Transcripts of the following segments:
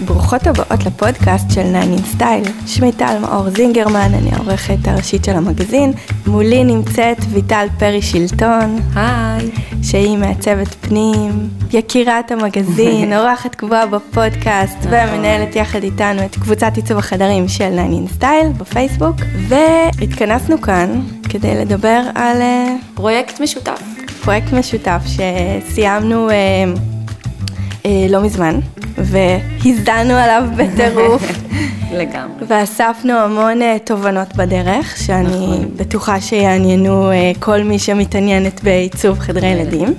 ברוכות הבאות לפודקאסט של Nine Style. שמי טל מאור זינגרמן, אני העורכת הראשית של המגזין. מולי נמצאת ויטל פרי שלטון. היי. שהיא מעצבת פנים, יקירת המגזין, אורחת קבועה בפודקאסט, נכון. ומנהלת יחד איתנו את קבוצת עיצוב החדרים של Nine Style בפייסבוק. והתכנסנו כאן כדי לדבר על אה, פרויקט משותף. פרויקט משותף שסיימנו אה, לא מזמן, והזדענו עליו בטירוף. לגמרי. ואספנו המון uh, תובנות בדרך, שאני נכון. בטוחה שיעניינו uh, כל מי שמתעניינת בעיצוב חדרי ילדים.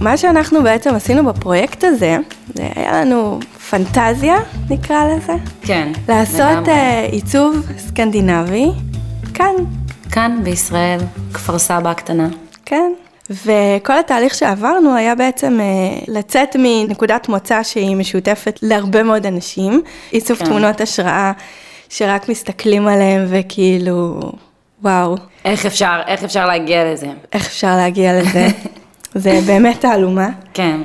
מה שאנחנו בעצם עשינו בפרויקט הזה, זה היה לנו פנטזיה, נקרא לזה, כן. לעשות לגמרי. עיצוב סקנדינבי כאן, כאן בישראל, כפר סבא הקטנה. כן. וכל התהליך שעברנו היה בעצם uh, לצאת מנקודת מוצא שהיא משותפת להרבה מאוד אנשים, עיצוב כן. תמונות השראה שרק מסתכלים עליהם וכאילו, וואו, איך אפשר, איך אפשר להגיע לזה? איך אפשר להגיע לזה? זה באמת תעלומה. כן.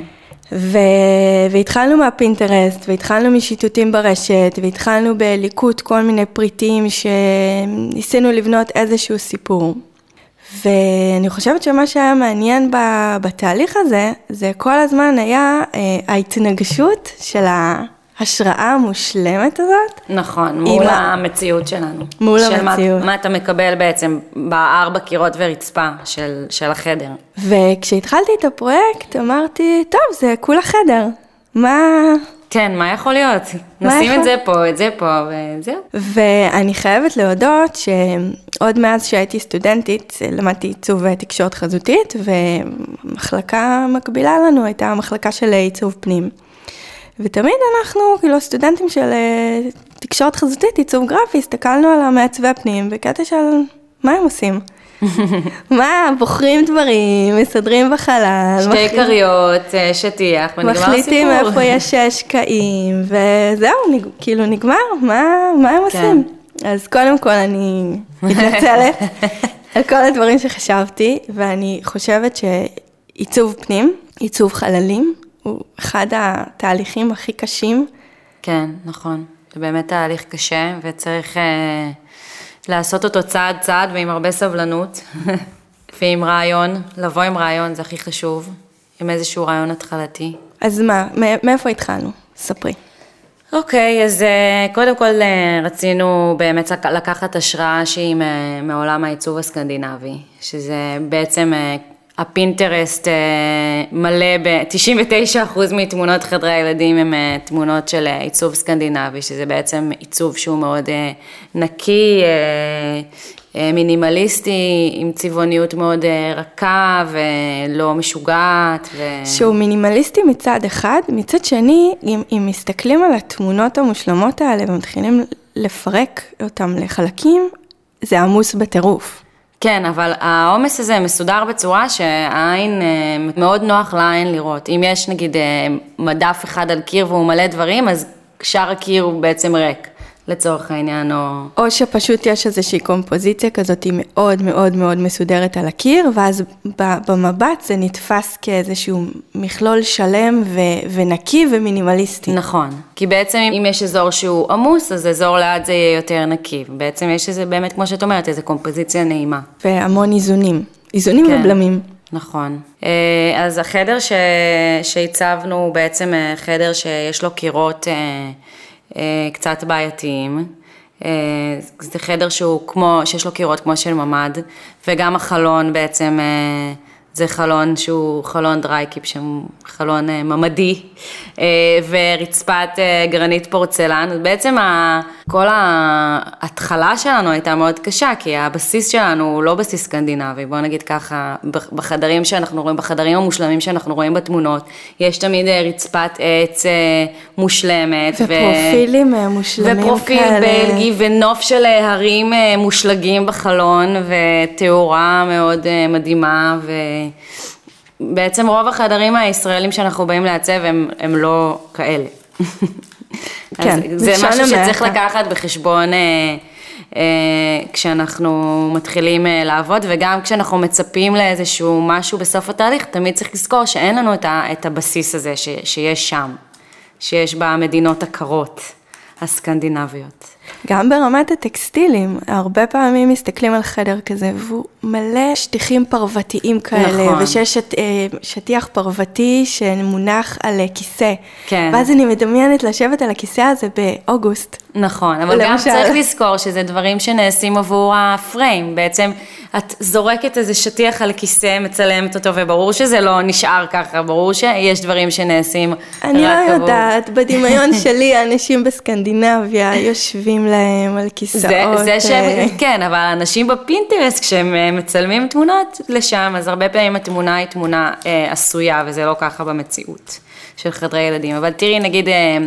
ו... והתחלנו מהפינטרסט, והתחלנו משיטוטים ברשת, והתחלנו בליקוט כל מיני פריטים שניסינו לבנות איזשהו סיפור. ואני חושבת שמה שהיה מעניין ב... בתהליך הזה, זה כל הזמן היה אה, ההתנגשות של ההשראה המושלמת הזאת. נכון, מול ה- המציאות שלנו. מול של מה- המציאות. מה אתה מקבל בעצם בארבע קירות ורצפה של, של החדר. וכשהתחלתי את הפרויקט, אמרתי, טוב, זה כולה חדר. מה... כן, מה יכול להיות? מה נשים יכול- את זה פה, את זה פה, וזהו. ואני חייבת להודות שעוד מאז שהייתי סטודנטית, למדתי עיצוב תקשורת חזותית, ומחלקה מקבילה לנו הייתה המחלקה של עיצוב פנים. ותמיד אנחנו, כאילו, סטודנטים של אה, תקשורת חזותית, עיצוב גרפי, הסתכלנו על המעצבי פנים בקטע של מה הם עושים. מה, בוחרים דברים, מסדרים בחלל, שתי מחליט- כריות, אה, שטיח, ונגמר הסיפור. מחליטים איפה יש שקעים, וזהו, נג, כאילו נגמר, מה, מה הם כן. עושים? אז קודם כל אני מתנצלת על כל הדברים שחשבתי, ואני חושבת שעיצוב פנים, עיצוב חללים, הוא אחד התהליכים הכי קשים. כן, נכון. זה באמת תהליך קשה, וצריך אה, לעשות אותו צעד צעד ועם הרבה סבלנות, ועם רעיון, לבוא עם רעיון זה הכי חשוב, עם איזשהו רעיון התחלתי. אז מה, מא- מאיפה התחלנו? ספרי. אוקיי, אז אה, קודם כל אה, רצינו באמת לק- לקחת השראה שהיא מעולם העיצוב הסקנדינבי, שזה בעצם אה, הפינטרסט אה, מלא ב-99% מתמונות חדרי הילדים הם אה, תמונות של אה, עיצוב סקנדינבי, שזה בעצם עיצוב שהוא מאוד נקי, מינימליסטי, עם צבעוניות מאוד רכה ולא משוגעת. ו... שהוא מינימליסטי מצד אחד, מצד שני, אם, אם מסתכלים על התמונות המושלמות האלה ומתחילים לפרק אותם לחלקים, זה עמוס בטירוף. כן, אבל העומס הזה מסודר בצורה שהעין, אה, מאוד נוח לעין לראות. אם יש נגיד אה, מדף אחד על קיר והוא מלא דברים, אז שאר הקיר הוא בעצם ריק, לצורך העניין, או... או שפשוט יש איזושהי קומפוזיציה כזאת היא מאוד מאוד מאוד מסודרת על הקיר, ואז במבט זה נתפס כאיזשהו מכלול שלם ו- ונקי ומינימליסטי. נכון, כי בעצם אם יש אזור שהוא עמוס, אז אזור ליד זה יהיה יותר נקי. בעצם יש איזה, באמת, כמו שאת אומרת, איזו קומפוזיציה נעימה. והמון איזונים. איזונים כן. ובלמים. נכון. אה, אז החדר ש... שהצבנו הוא בעצם אה, חדר שיש לו קירות אה, קצת בעייתיים. אה, זה חדר שהוא כמו, שיש לו קירות כמו של ממ"ד, וגם החלון בעצם אה, זה חלון שהוא חלון דרייקיפ, שהוא חלון אה, ממ"די, אה, ורצפת אה, גרנית פורצלן. בעצם ה... כל ההתחלה שלנו הייתה מאוד קשה, כי הבסיס שלנו הוא לא בסיס סקנדינבי, בוא נגיד ככה, בחדרים שאנחנו רואים, בחדרים המושלמים שאנחנו רואים בתמונות, יש תמיד רצפת עץ מושלמת. ו- ופרופילים אה, מושלמים ופרופיל כאלה. בלגי ונוף של הרים מושלגים בחלון ותאורה מאוד מדהימה ובעצם רוב החדרים הישראלים שאנחנו באים לעצב הם, הם לא כאלה. כן, זה משהו שצריך המעטה. לקחת בחשבון אה, אה, כשאנחנו מתחילים אה, לעבוד וגם כשאנחנו מצפים לאיזשהו משהו בסוף התהליך, תמיד צריך לזכור שאין לנו את, ה, את הבסיס הזה ש, שיש שם. שיש במדינות הקרות הסקנדינביות. גם ברמת הטקסטילים, הרבה פעמים מסתכלים על חדר כזה, והוא מלא שטיחים פרוותיים כאלה, נכון. ושיש שט, אה, שטיח פרוותי שמונח על אה, כיסא. כן. ואז אני מדמיינת לשבת על הכיסא הזה באוגוסט. נכון, אבל גם למשל. צריך לזכור שזה דברים שנעשים עבור הפריים. בעצם את זורקת איזה שטיח על כיסא, מצלמת אותו, וברור שזה לא נשאר ככה, ברור שיש דברים שנעשים אני רק לא עבור... יודעת, בדמיון שלי האנשים בסקנדינביה יושבים להם על כיסאות. זה, זה ש... אה, כן, אבל האנשים בפינטרסט, כשהם אה, מצלמים תמונות לשם, אז הרבה פעמים התמונה היא תמונה אה, עשויה, וזה לא ככה במציאות של חדרי ילדים. אבל תראי, נגיד, אה,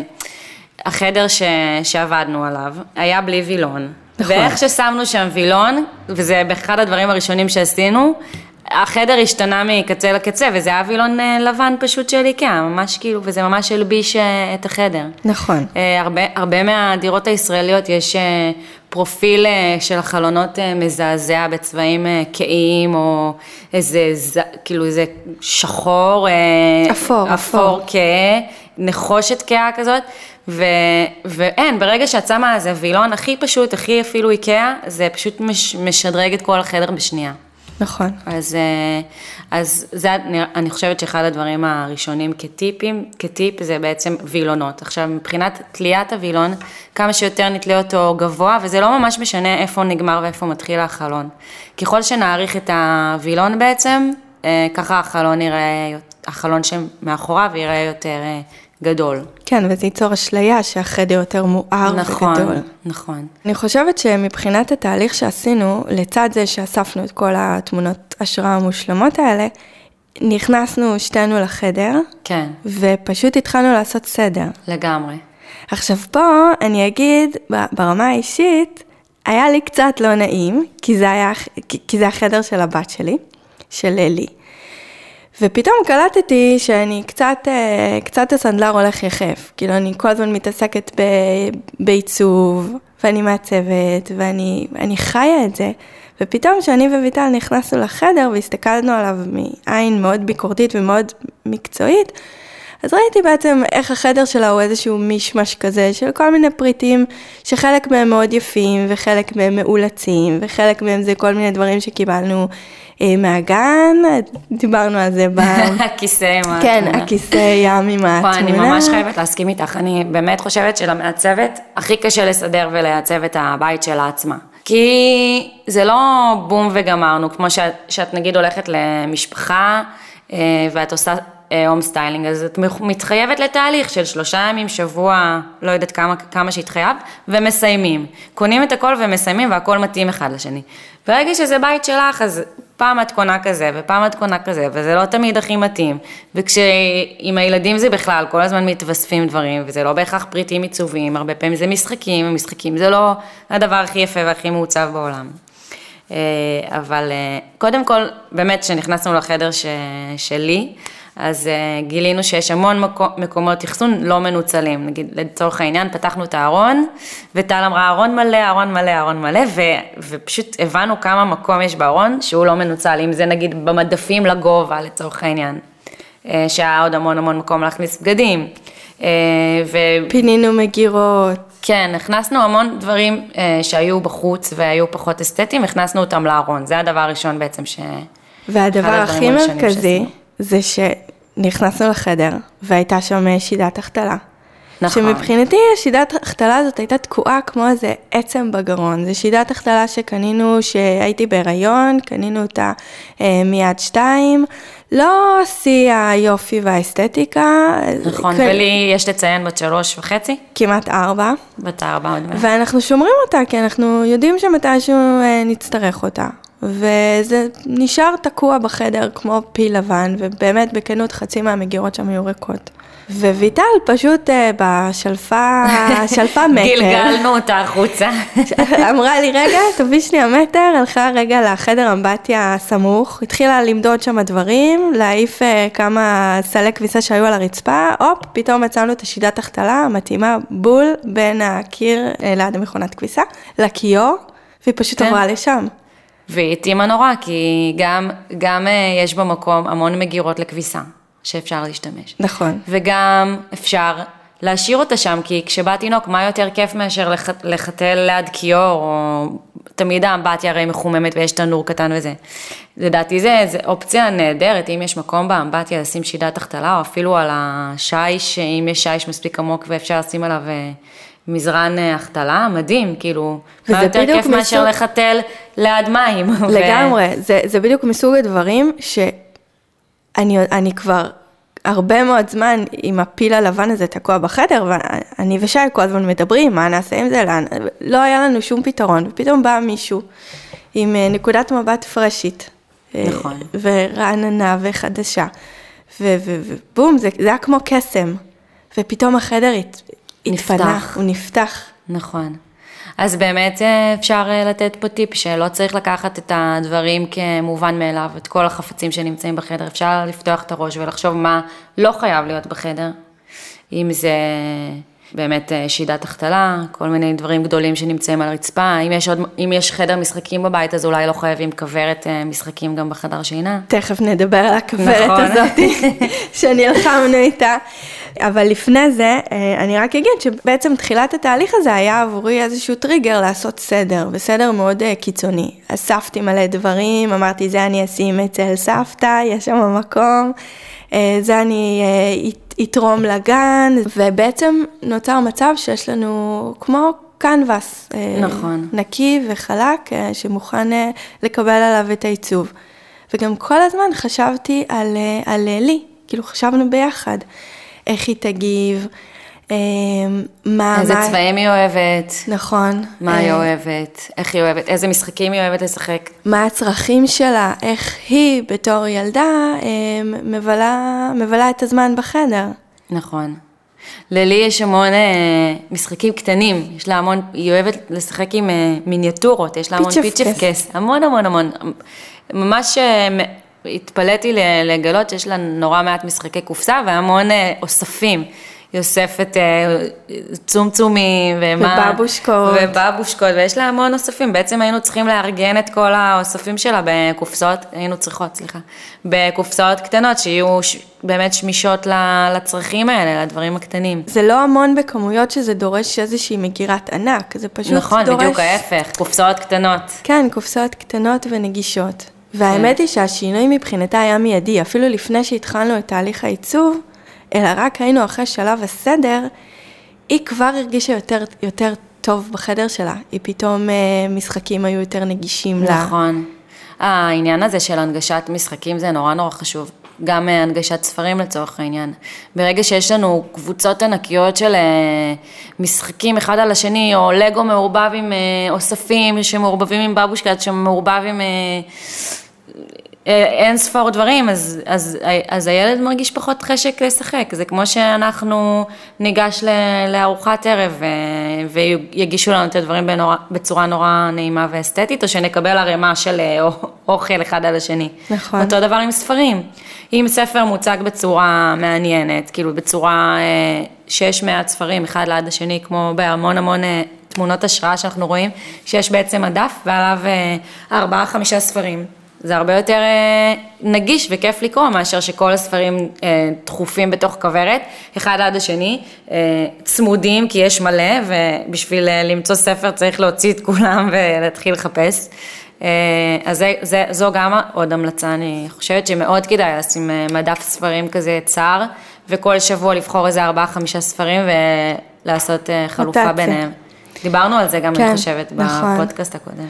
החדר ש... שעבדנו עליו, היה בלי וילון. נכון. ואיך ששמנו שם וילון, וזה באחד הדברים הראשונים שעשינו, החדר השתנה מקצה לקצה, וזה היה וילון אה, לבן פשוט של איקאה, ממש כאילו, וזה ממש הלביש אה, את החדר. נכון. אה, הרבה, הרבה מהדירות הישראליות יש פרופיל של החלונות מזעזע בצבעים כהים, או איזה, כאילו איזה שחור, אה, אפור, אפור כהה, נחושת כהה כזאת, ו, ואין, ברגע שאת שמה על זה וילון הכי פשוט, הכי אפילו איקאה, זה פשוט מש, משדרג את כל החדר בשנייה. נכון. אז, אה, אז זה, אני- חושבת שאחד הדברים הראשונים כטיפים, כטיפ זה בעצם וילונות. עכשיו, מבחינת תליית הווילון, כמה שיותר נתלה אותו גבוה, וזה לא ממש משנה איפה נגמר ואיפה מתחיל החלון. ככל שנעריך את הווילון בעצם, אה, ככה החלון יראה, החלון שמאחוריו יראה יותר אה, גדול. כן, וזה ייצור אשליה שהחדר יותר מואר נכון, וגדול. נכון. אני חושבת שמבחינת התהליך שעשינו, לצד זה שאספנו את כל התמונות השראה המושלמות האלה, נכנסנו שתינו לחדר, כן, ופשוט התחלנו לעשות סדר. לגמרי. עכשיו פה אני אגיד, ברמה האישית, היה לי קצת לא נעים, כי זה, היה, כי, כי זה החדר של הבת שלי, של לי. ופתאום קלטתי שאני קצת, אה, קצת הסנדלר הולך יחף. כאילו, אני כל הזמן מתעסקת ב, בעיצוב, ואני מעצבת, ואני אני חיה את זה. ופתאום כשאני וויטל נכנסנו לחדר והסתכלנו עליו מעין מאוד ביקורתית ומאוד מקצועית, אז ראיתי בעצם איך החדר שלה הוא איזשהו מישמש כזה של כל מיני פריטים שחלק מהם מאוד יפים וחלק מהם מאולצים וחלק מהם זה כל מיני דברים שקיבלנו מהגן, דיברנו על זה ב... הכיסא כן. הכיסא ים עם וואי, התמונה. אני ממש חייבת להסכים איתך, אני באמת חושבת שלמעצבת הכי קשה לסדר ולעצב את הבית שלה עצמה. כי זה לא בום וגמרנו, כמו שאת, שאת נגיד הולכת למשפחה אה, ואת עושה home styling, אז את מתחייבת לתהליך של שלושה ימים, שבוע, לא יודעת כמה, כמה שהתחייבת, ומסיימים. קונים את הכל ומסיימים והכל מתאים אחד לשני. ברגע שזה בית שלך, אז פעם את קונה כזה ופעם את קונה כזה, וזה לא תמיד הכי מתאים. וכשעם הילדים זה בכלל, כל הזמן מתווספים דברים, וזה לא בהכרח פריטים עיצוביים, הרבה פעמים זה משחקים, משחקים זה לא הדבר הכי יפה והכי מעוצב בעולם. אה, אבל אה, קודם כל, באמת, כשנכנסנו לחדר ש... שלי, אז uh, גילינו שיש המון מקו, מקומות אחסון לא מנוצלים. נגיד, לצורך העניין, פתחנו את הארון, וטל אמרה, ארון מלא, ארון מלא, ארון מלא, ו, ופשוט הבנו כמה מקום יש בארון שהוא לא מנוצל, אם זה נגיד במדפים לגובה, לצורך העניין. uh, שהיה עוד המון המון מקום להכניס בגדים. Uh, ו... פינינו מגירות. כן, הכנסנו המון דברים uh, שהיו בחוץ והיו פחות אסתטיים, הכנסנו אותם לארון. זה הדבר הראשון בעצם ש... והדבר הכי מרכזי, שעשינו. זה שנכנסנו לחדר, והייתה שם אה, שידת החתלה. נכון. שמבחינתי השידת החתלה הזאת הייתה תקועה כמו איזה עצם בגרון. זו שידת החתלה שקנינו, שהייתי בהיריון, קנינו אותה אה, מיד שתיים. לא שיא היופי והאסתטיקה. נכון, כ- ולי יש לציין בת שלוש וחצי, כמעט ארבע. בת ארבע עוד מעט. ואנחנו שומרים אותה, כי אנחנו יודעים שמתישהו אה, נצטרך אותה. וזה נשאר תקוע בחדר כמו פיל לבן, ובאמת בכנות חצי מהמגירות שם היו ריקות. וויטל פשוט אה, בשלפה, שלפה מטר. גלגלנו אותה החוצה. אמרה לי, רגע, תביא שנייה מטר, הלכה רגע לחדר אמבטיה הסמוך, התחילה למדוד שם דברים, להעיף אה, כמה סלי כביסה שהיו על הרצפה, הופ, פתאום מצאנו את השידת החתלה המתאימה בול בין הקיר אה, ליד המכונת כביסה, לכיור, והיא פשוט כן. עברה לשם. והיא התאימה נורא, כי גם, גם אה, יש במקום המון מגירות לכביסה, שאפשר להשתמש. נכון. וגם אפשר להשאיר אותה שם, כי כשבא תינוק, מה יותר כיף מאשר לח, לחתל ליד כיור, או תמיד האמבטיה הרי מחוממת ויש תנור קטן וזה. לדעתי זה, זה אופציה נהדרת, אם יש מקום באמבטיה לשים שידת החתלה, או אפילו על השיש, אם יש שיש מספיק עמוק ואפשר לשים עליו אה, מזרן אה, החתלה, מדהים, כאילו, מה יותר כיף מסוג... מאשר לחתל ליד מים. לגמרי, ו... זה, זה בדיוק מסוג הדברים שאני כבר הרבה מאוד זמן עם הפיל הלבן הזה תקוע בחדר, ואני ושי כל הזמן מדברים, מה נעשה עם זה, לאן, לא היה לנו שום פתרון, ופתאום בא מישהו עם אה, נקודת מבט פרשית. אה, נכון. ורעננה וחדשה, ובום, זה, זה היה כמו קסם, ופתאום החדר התפנה, הוא נפתח. נכון. אז באמת אה, אפשר אה, לתת פה טיפ שלא צריך לקחת את הדברים כמובן מאליו, את כל החפצים שנמצאים בחדר, אפשר לפתוח את הראש ולחשוב מה לא חייב להיות בחדר, אם זה באמת אה, שידת החתלה, כל מיני דברים גדולים שנמצאים על הרצפה, אם יש, עוד, אם יש חדר משחקים בבית אז אולי לא חייבים כוורת משחקים גם בחדר שינה. תכף נדבר על הכוורת נכון. הזאת שנלחמנו איתה. אבל לפני זה, אה, אני רק אגיד שבעצם תחילת התהליך הזה היה עבורי איזשהו טריגר לעשות סדר, וסדר מאוד אה, קיצוני. אספתי מלא דברים, אמרתי, זה אני אשים אצל סבתא, יש שם מקום, אה, זה אני אתרום לגן, ובעצם נוצר מצב שיש לנו כמו קנבס. נכון. נקי וחלק, שמוכן לקבל עליו את העיצוב. וגם כל הזמן חשבתי על, על לי, כאילו חשבנו ביחד. איך היא תגיב, אה, מה... איזה מה... צבעים היא אוהבת. נכון. מה היא אה, אוהבת, איך היא אוהבת, איזה משחקים היא אוהבת לשחק. מה הצרכים שלה, איך היא בתור ילדה אה, מבלה, מבלה את הזמן בחדר. נכון. ללי יש המון אה, משחקים קטנים, יש לה המון, היא אוהבת לשחק עם אה, מיניאטורות, יש לה המון פיצ'פקס, המון המון המון, ממש אה, התפלאתי לגלות שיש לה נורא מעט משחקי קופסה והמון אה, אוספים. היא אוספת אה, צומצומים ומה... ובבושקות. ובבושקות, ויש לה המון אוספים. בעצם היינו צריכים לארגן את כל האוספים שלה בקופסאות, היינו צריכות, סליחה, בקופסאות קטנות, שיהיו ש... באמת שמישות לצרכים האלה, לדברים הקטנים. זה לא המון בכמויות שזה דורש איזושהי מגירת ענק, זה פשוט נכון, דורש... נכון, בדיוק ההפך, קופסאות קטנות. כן, קופסאות קטנות ונגישות. והאמת היא שהשינוי מבחינתה היה מיידי, אפילו לפני שהתחלנו את תהליך העיצוב, אלא רק היינו אחרי שלב הסדר, היא כבר הרגישה יותר, יותר טוב בחדר שלה. היא פתאום, אה, משחקים היו יותר נגישים נכון. לה. נכון. העניין הזה של הנגשת משחקים זה נורא נורא חשוב. גם אה, הנגשת ספרים לצורך העניין. ברגע שיש לנו קבוצות ענקיות של אה, משחקים אחד על השני, או לגו מעורבב עם אוספים שמעורבבים עם בבושקט, שמעורבב עם אין ספור דברים, אז, אז, אז הילד מרגיש פחות חשק לשחק. זה כמו שאנחנו ניגש לארוחת ערב ויגישו לנו את הדברים בנורא, בצורה נורא נעימה ואסתטית, או שנקבל ערימה של אה, אוכל אחד על השני. נכון. אותו דבר עם ספרים. אם ספר מוצג בצורה מעניינת, כאילו בצורה אה, שיש מעט ספרים אחד ליד השני, כמו בהמון המון אה, תמונות השראה שאנחנו רואים, שיש בעצם הדף ועליו ארבעה חמישה ספרים. זה הרבה יותר אה, נגיש וכיף לקרוא מאשר שכל הספרים אה, דחופים בתוך כוורת, אחד עד השני, אה, צמודים כי יש מלא ובשביל למצוא ספר צריך להוציא את כולם ולהתחיל לחפש. אז זה, זה, זו גם עוד המלצה, אני חושבת שמאוד כדאי לשים מדף ספרים כזה צר וכל שבוע לבחור איזה ארבעה חמישה ספרים ולעשות חלופה ביניהם. דיברנו על זה גם, כן, אני חושבת, נכון. בפודקאסט הקודם.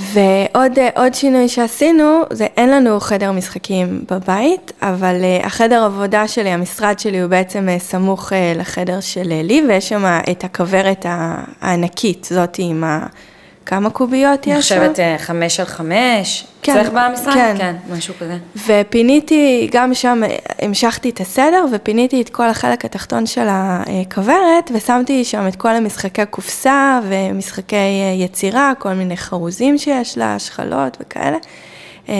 ועוד שינוי שעשינו, זה אין לנו חדר משחקים בבית, אבל uh, החדר עבודה שלי, המשרד שלי הוא בעצם uh, סמוך לחדר של לי, ויש שם את הכוורת הענקית, זאת עם ה... כמה קוביות יש? אני חושבת חמש על חמש, כן, צריך במשרד? כן. כן, משהו כזה. ופיניתי, גם שם המשכתי את הסדר, ופיניתי את כל החלק התחתון של הכוורת, ושמתי שם את כל המשחקי קופסה ומשחקי יצירה, כל מיני חרוזים שיש לה, השחלות וכאלה. אמ,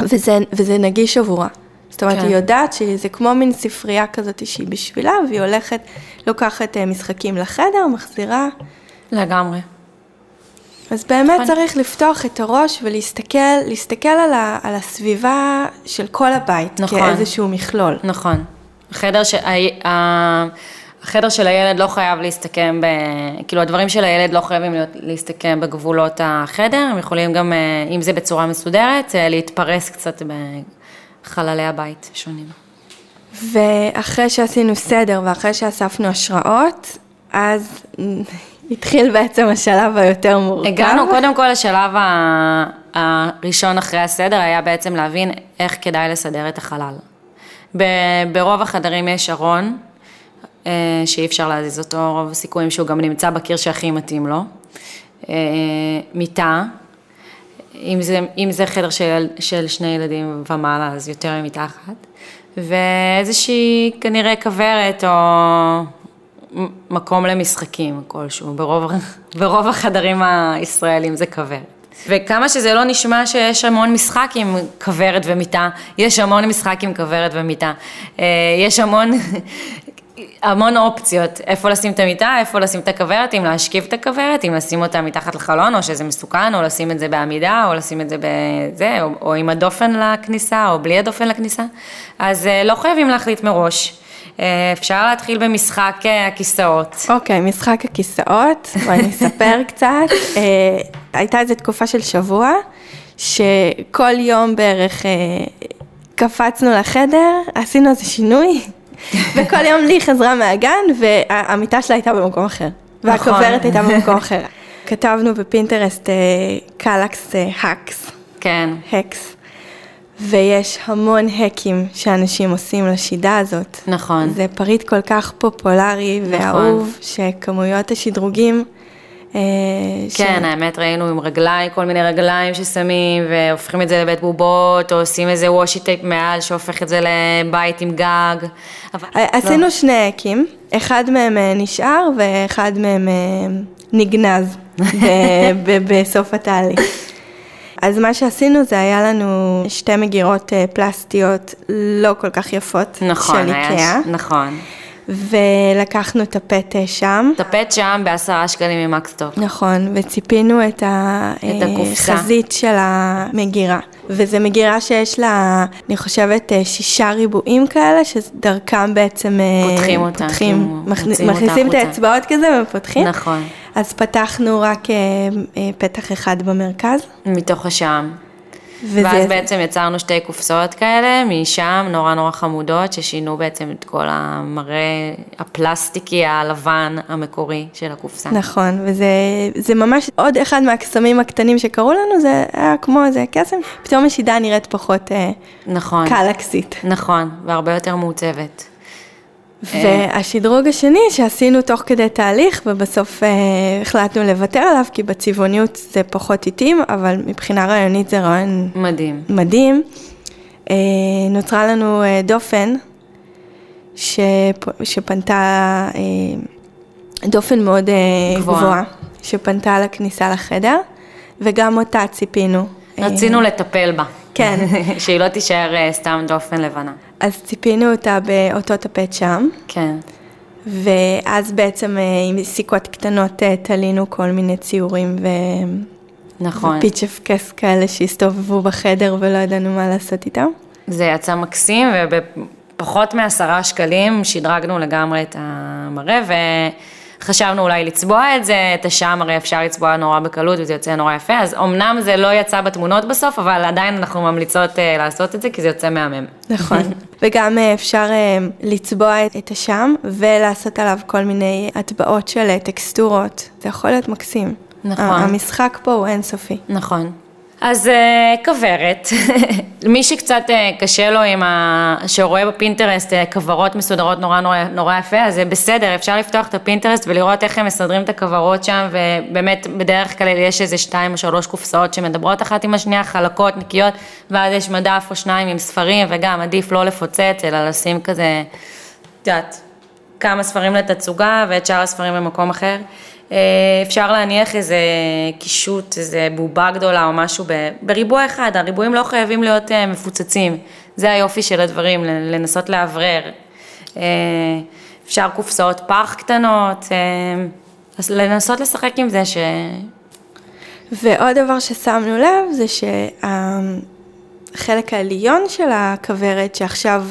וזה, וזה נגיש עבורה. זאת אומרת, כן. היא יודעת שזה כמו מין ספרייה כזאת שהיא בשבילה, והיא הולכת, לוקחת משחקים לחדר, מחזירה. לגמרי. אז באמת נכון. צריך לפתוח את הראש ולהסתכל להסתכל על, ה, על הסביבה של כל הבית, נכון. כאיזשהו מכלול. נכון. חדר ש... החדר של הילד לא חייב להסתכם, ב... כאילו הדברים של הילד לא חייבים להיות, להסתכם בגבולות החדר, הם יכולים גם, אה, אם זה בצורה מסודרת, אה, להתפרס קצת בחללי הבית שונים. ואחרי שעשינו סדר ואחרי שאספנו השראות, אז התחיל בעצם השלב היותר מורכב. הגענו קודם כל לשלב הראשון אחרי הסדר, היה בעצם להבין איך כדאי לסדר את החלל. ברוב החדרים יש ארון, אה, שאי אפשר להזיז אותו, רוב הסיכויים שהוא גם נמצא בקיר שהכי מתאים לו. אה, מיטה, אם זה, אם זה חדר של, של שני ילדים ומעלה, אז יותר ממיטה אחת. ואיזושהי כנראה כוורת או מקום למשחקים כלשהו, ברוב, ברוב החדרים הישראלים זה כוורת. וכמה שזה לא נשמע שיש המון משחק עם כוורת ומיטה, יש המון משחק עם כוורת ומיטה. אה, יש המון, המון אופציות, איפה לשים את המיטה, איפה לשים את הכוורת, אם להשכיב את הכוורת, אם לשים אותה מתחת לחלון, או שזה מסוכן, או לשים את זה בעמידה, או לשים את זה בזה, או, או עם הדופן לכניסה, או בלי הדופן לכניסה. אז אה, לא חייבים להחליט מראש. אה, אפשר להתחיל במשחק הכיסאות. אוקיי, okay, משחק הכיסאות, ואני אספר קצת. הייתה איזו תקופה של שבוע, שכל יום בערך אה, קפצנו לחדר, עשינו איזה שינוי, וכל יום לי חזרה מהגן, והמיטה שלה הייתה במקום אחר, נכון. הייתה במקום אחר. כתבנו בפינטרסט אה, קלקס hacks. כן. hacks. ויש המון האקים שאנשים עושים לשידה הזאת. נכון. זה פריט כל כך פופולרי נכון. ואהוב, שכמויות השדרוגים אה, כן, ש... האמת ראינו עם רגליים, כל מיני רגליים ששמים והופכים את זה לבית בובות, או עושים איזה washi tape מעל שהופך את זה לבית עם גג. אבל... עשינו לא. שני האקים, אחד מהם אה, נשאר ואחד מהם אה, נגנז בסוף התהליך. אז מה שעשינו זה היה לנו שתי מגירות פלסטיות לא כל כך יפות נכון, של איקאה. היה, נכון. ולקחנו את הפט שם. את הפט שם בעשרה שקלים ממקסטוק. נכון, וציפינו את החזית של המגירה. וזו מגירה שיש לה, אני חושבת, שישה ריבועים כאלה, שדרכם בעצם... אה, פותחים אותה. פותחים, כאילו, מכניסים את האצבעות כזה ופותחים. נכון. אז פתחנו רק אה, אה, פתח אחד במרכז. מתוך השעם. וזה... ואז בעצם יצרנו שתי קופסאות כאלה, משם נורא נורא חמודות, ששינו בעצם את כל המראה הפלסטיקי הלבן המקורי של הקופסה. נכון, וזה ממש עוד אחד מהקסמים הקטנים שקרו לנו, זה היה כמו איזה קסם, פתאום השידה נראית פחות אה, נכון, קלקסית. נכון, והרבה יותר מעוצבת. והשדרוג השני שעשינו תוך כדי תהליך ובסוף אה, החלטנו לוותר עליו כי בצבעוניות זה פחות איטים, אבל מבחינה רעיונית זה רעיון מדהים. מדהים. אה, נוצרה לנו אה, דופן שפ, שפנתה, אה, דופן מאוד אה, גבוהה, גבוה, שפנתה לכניסה לחדר וגם אותה ציפינו. רצינו אה, לטפל בה. כן. שהיא לא תישאר אה, סתם דופן לבנה. אז ציפינו אותה באותו טפט שם. כן. ואז בעצם אה, עם סיכות קטנות אה, תלינו כל מיני ציורים ו... נכון. ופיצ'ף קס כאלה שהסתובבו בחדר ולא ידענו מה לעשות איתם. זה יצא מקסים ובפחות מעשרה שקלים שדרגנו לגמרי את המראה ו... חשבנו אולי לצבוע את זה, את השם הרי אפשר לצבוע נורא בקלות וזה יוצא נורא יפה, אז אמנם זה לא יצא בתמונות בסוף, אבל עדיין אנחנו ממליצות uh, לעשות את זה כי זה יוצא מהמם. נכון, וגם אה, אפשר אה, לצבוע את, את השם ולעשות עליו כל מיני הטבעות של טקסטורות, זה יכול להיות מקסים. נכון. המשחק פה הוא אינסופי. נכון. אז אה, כוורת, מי שקצת אה, קשה לו עם ה... שרואה בפינטרסט אה, כוורות מסודרות נורא נורא, נורא יפה, אז זה בסדר, אפשר לפתוח את הפינטרסט ולראות איך הם מסדרים את הכוורות שם, ובאמת בדרך כלל יש איזה שתיים או שלוש קופסאות שמדברות אחת עם השנייה, חלקות, נקיות, ואז יש מדף או שניים עם ספרים, וגם עדיף לא לפוצץ, אלא לשים כזה, את יודעת, כמה ספרים לתצוגה ואת שאר הספרים במקום אחר. אה, אפשר להניח איזה קישוט, איזה בובה גדולה או משהו בריבוע אחד, הריבועים לא חייבים להיות אה, מפוצצים, זה היופי של הדברים, לנסות לאוורר. אה, אפשר קופסאות פח קטנות, לנסות לשחק עם זה ש... ועוד דבר ששמנו לב זה שהחלק העליון של הכוורת שעכשיו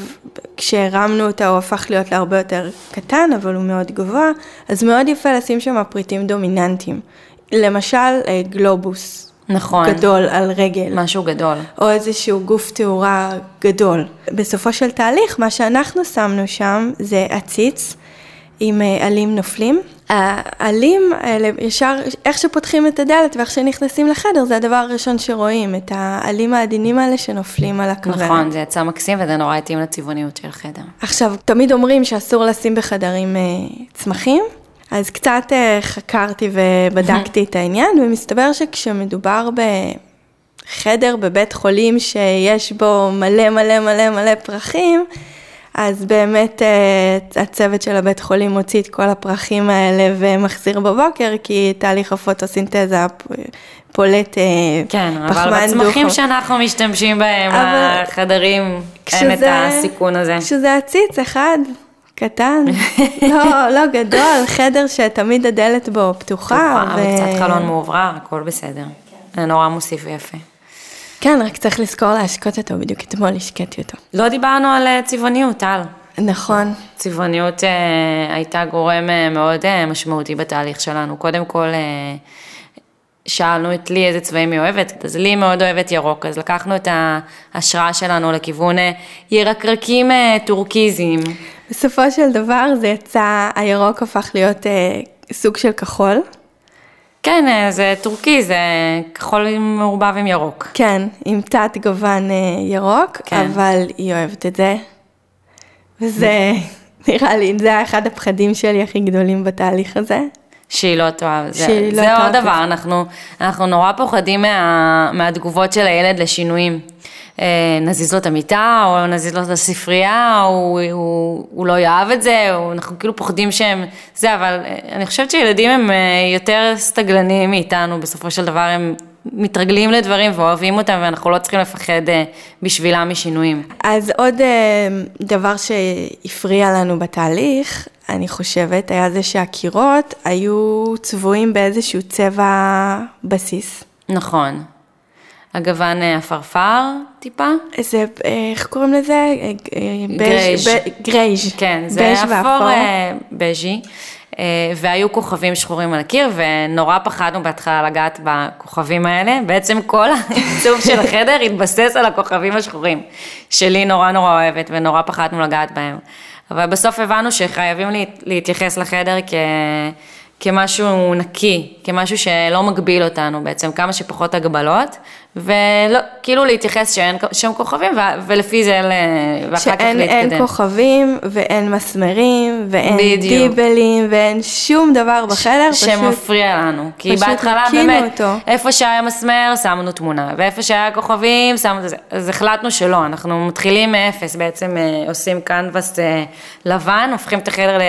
כשהרמנו אותה הוא הפך להיות להרבה יותר קטן, אבל הוא מאוד גבוה, אז מאוד יפה לשים שם פריטים דומיננטיים. למשל, אה, גלובוס. נכון. גדול על רגל. משהו גדול. או איזשהו גוף תאורה גדול. בסופו של תהליך, מה שאנחנו שמנו שם זה עציץ עם אה, עלים נופלים. העלים האלה, ישר, איך שפותחים את הדלת ואיך שנכנסים לחדר, זה הדבר הראשון שרואים, את העלים העדינים האלה שנופלים על הכוונת. נכון, זה יצא מקסים וזה נורא התאים לצבעוניות של החדר. עכשיו, תמיד אומרים שאסור לשים בחדרים אה, צמחים, אז קצת אה, חקרתי ובדקתי את העניין, ומסתבר שכשמדובר בחדר בבית חולים שיש בו מלא מלא מלא מלא פרחים, אז באמת אה, הצוות של הבית חולים מוציא את כל הפרחים האלה ומחזיר בבוקר, כי תהליך הפוטוסינתזה פולט אה, כן, אבל בצמחים שאנחנו משתמשים בהם, החדרים, אין את הסיכון הזה. כשזה עציץ אחד, קטן, לא, לא גדול, חדר שתמיד הדלת בו פתוחה. פתוחה, ו... וקצת חלון מאוברר, הכל בסדר. זה נורא מוסיף ויפה. כן, רק צריך לזכור להשקות אותו, בדיוק אתמול השקיתי אותו. לא דיברנו על אה, צבעוניות, טל. נכון. צבעוניות אה, הייתה גורם אה, מאוד אה, משמעותי בתהליך שלנו. קודם כל, אה, שאלנו את לי איזה צבעים היא אוהבת, אז לי מאוד אוהבת ירוק, אז לקחנו את ההשראה שלנו לכיוון אה, ירקרקים אה, טורקיזיים. בסופו של דבר זה יצא, הירוק הפך להיות אה, סוג של כחול. כן, אה, זה טורקי, זה כחול מעורבב עם ירוק. כן, עם תת גוון אה, ירוק, כן. אבל היא אוהבת את זה. וזה, נראה לי, זה היה אחד הפחדים שלי הכי גדולים בתהליך הזה. שהיא לא תאהב, זה, לא זה עוד דבר, אנחנו, אנחנו נורא פוחדים מה, מהתגובות של הילד לשינויים. אה, נזיז לו את המיטה, או נזיז לו את הספרייה, או הוא, הוא, הוא לא יאהב את זה, או אנחנו כאילו פוחדים שהם... זה, אבל אה, אני חושבת שילדים הם אה, יותר סטגלניים מאיתנו, בסופו של דבר הם מתרגלים לדברים ואוהבים אותם, ואנחנו לא צריכים לפחד בשבילם משינויים. אז עוד דבר שהפריע לנו בתהליך, אני חושבת, היה זה שהקירות היו צבועים באיזשהו צבע בסיס. נכון. הגוון עפרפר טיפה. זה, איך קוראים לזה? אה, greige. greige. כן, זה אפור בז'י. אה, והיו כוכבים שחורים על הקיר, ונורא פחדנו בהתחלה לגעת בכוכבים האלה. בעצם כל העיצוב של החדר התבסס על הכוכבים השחורים, שלי נורא נורא אוהבת, ונורא פחדנו לגעת בהם. אבל בסוף הבנו שחייבים להתייחס לחדר כ... כמשהו נקי, כמשהו שלא מגביל אותנו בעצם, כמה שפחות הגבלות, וכאילו להתייחס שאין שם כוכבים, ולפי זה, ואחר כך להתקדם. שאין כוכבים, ואין מסמרים, ואין בדיוק. דיבלים, ואין שום דבר בחדר, ש- פשוט... שמפריע לנו. כי בהתחלה באמת, אותו. איפה שהיה מסמר, שמנו תמונה, ואיפה שהיה כוכבים, שמנו את זה. אז החלטנו שלא, אנחנו מתחילים מאפס, בעצם אה, עושים קנבס אה, לבן, הופכים את החדר, ל...